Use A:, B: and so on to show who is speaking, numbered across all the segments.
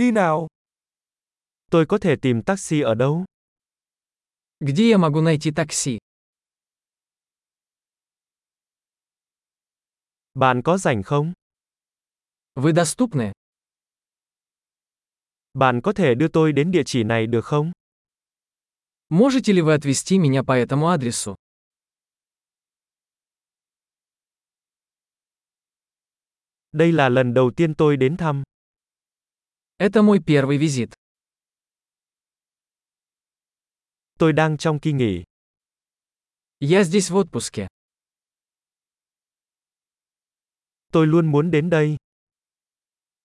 A: Đi nào.
B: Tôi có thể tìm taxi ở đâu?
C: Где я могу найти такси?
B: Bạn có rảnh không?
C: Вы доступны?
B: Bạn có thể đưa tôi đến địa chỉ này được không?
C: Можете ли вы отвезти меня по этому адресу?
B: Đây là lần đầu tiên tôi đến thăm.
C: Это мой первый визит.
B: Tôi đang trong kỳ nghỉ.
C: Я здесь в отпуске.
B: Tôi luôn muốn đến đây.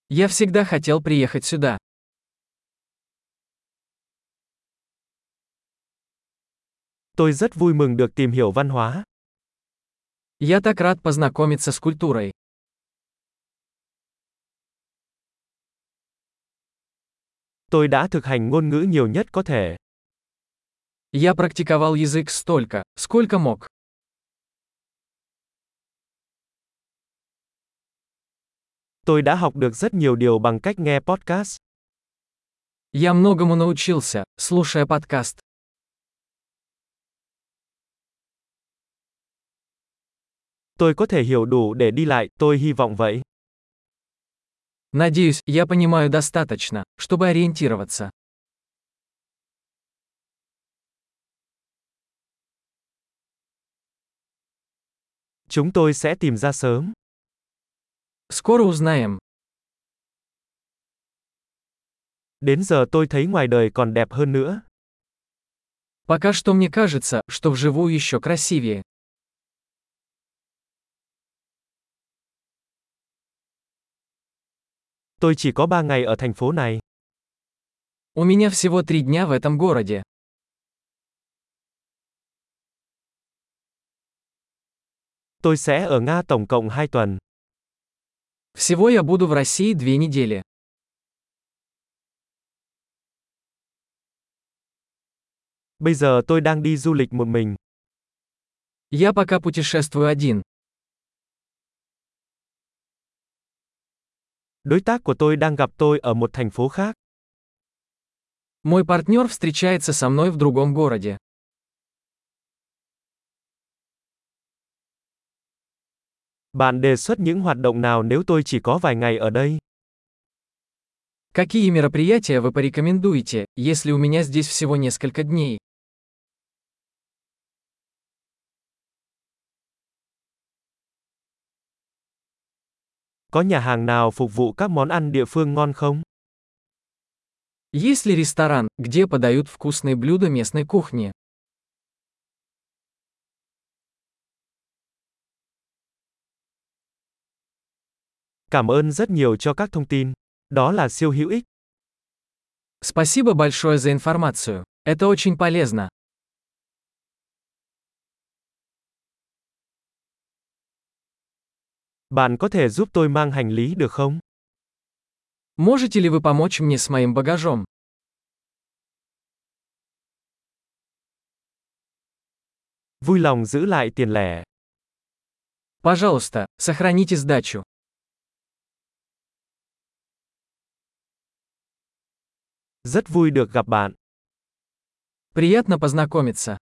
C: Я всегда хотел приехать сюда.
B: Tôi rất vui mừng được tìm hiểu văn hóa.
C: Я так рад познакомиться с культурой.
B: Tôi đã thực hành ngôn ngữ nhiều nhất có thể.
C: Я практиковал язык столько, сколько мог.
B: Tôi đã học được rất nhiều điều bằng cách nghe podcast.
C: Я многому научился, слушая подкаст.
B: Tôi có thể hiểu đủ để đi lại, tôi hy vọng vậy.
C: Надеюсь, я понимаю достаточно, чтобы ориентироваться.
B: Chúng tôi sẽ tìm ra sớm.
C: Скоро узнаем.
B: Đến giờ tôi thấy ngoài đời còn đẹp hơn nữa.
C: Пока что мне кажется, что вживую еще красивее.
B: Tôi chỉ có 3 ngày ở thành phố này.
C: У меня всего три дня в этом городе.
B: Tôi sẽ ở Nga tổng cộng 2 tuần.
C: Всего я буду в России две недели.
B: Bây giờ tôi đang đi du lịch một mình.
C: Я пока путешествую один.
B: Đối tác của tôi đang gặp tôi ở một thành phố khác.
C: Мой партнер встречается со мной в другом городе.
B: Bạn đề xuất những hoạt động nào nếu tôi chỉ có vài ngày ở đây?
C: Какие мероприятия вы порекомендуете, если у меня здесь всего несколько дней?
B: Có nhà hàng nào phục vụ các món ăn địa phương ngon không?
C: Есть ли ресторан, где подают вкусные блюда местной кухни?
B: Cảm ơn rất nhiều cho các thông tin. Đó là siêu hữu ích.
C: Спасибо большое за информацию. Это очень полезно.
B: Bạn có thể giúp tôi mang hành lý được không?
C: Можете ли вы помочь мне с моим багажом?
B: Vui lòng giữ lại tiền lẻ.
C: Пожалуйста, сохраните сдачу.
B: Rất vui được gặp bạn.
C: Приятно познакомиться.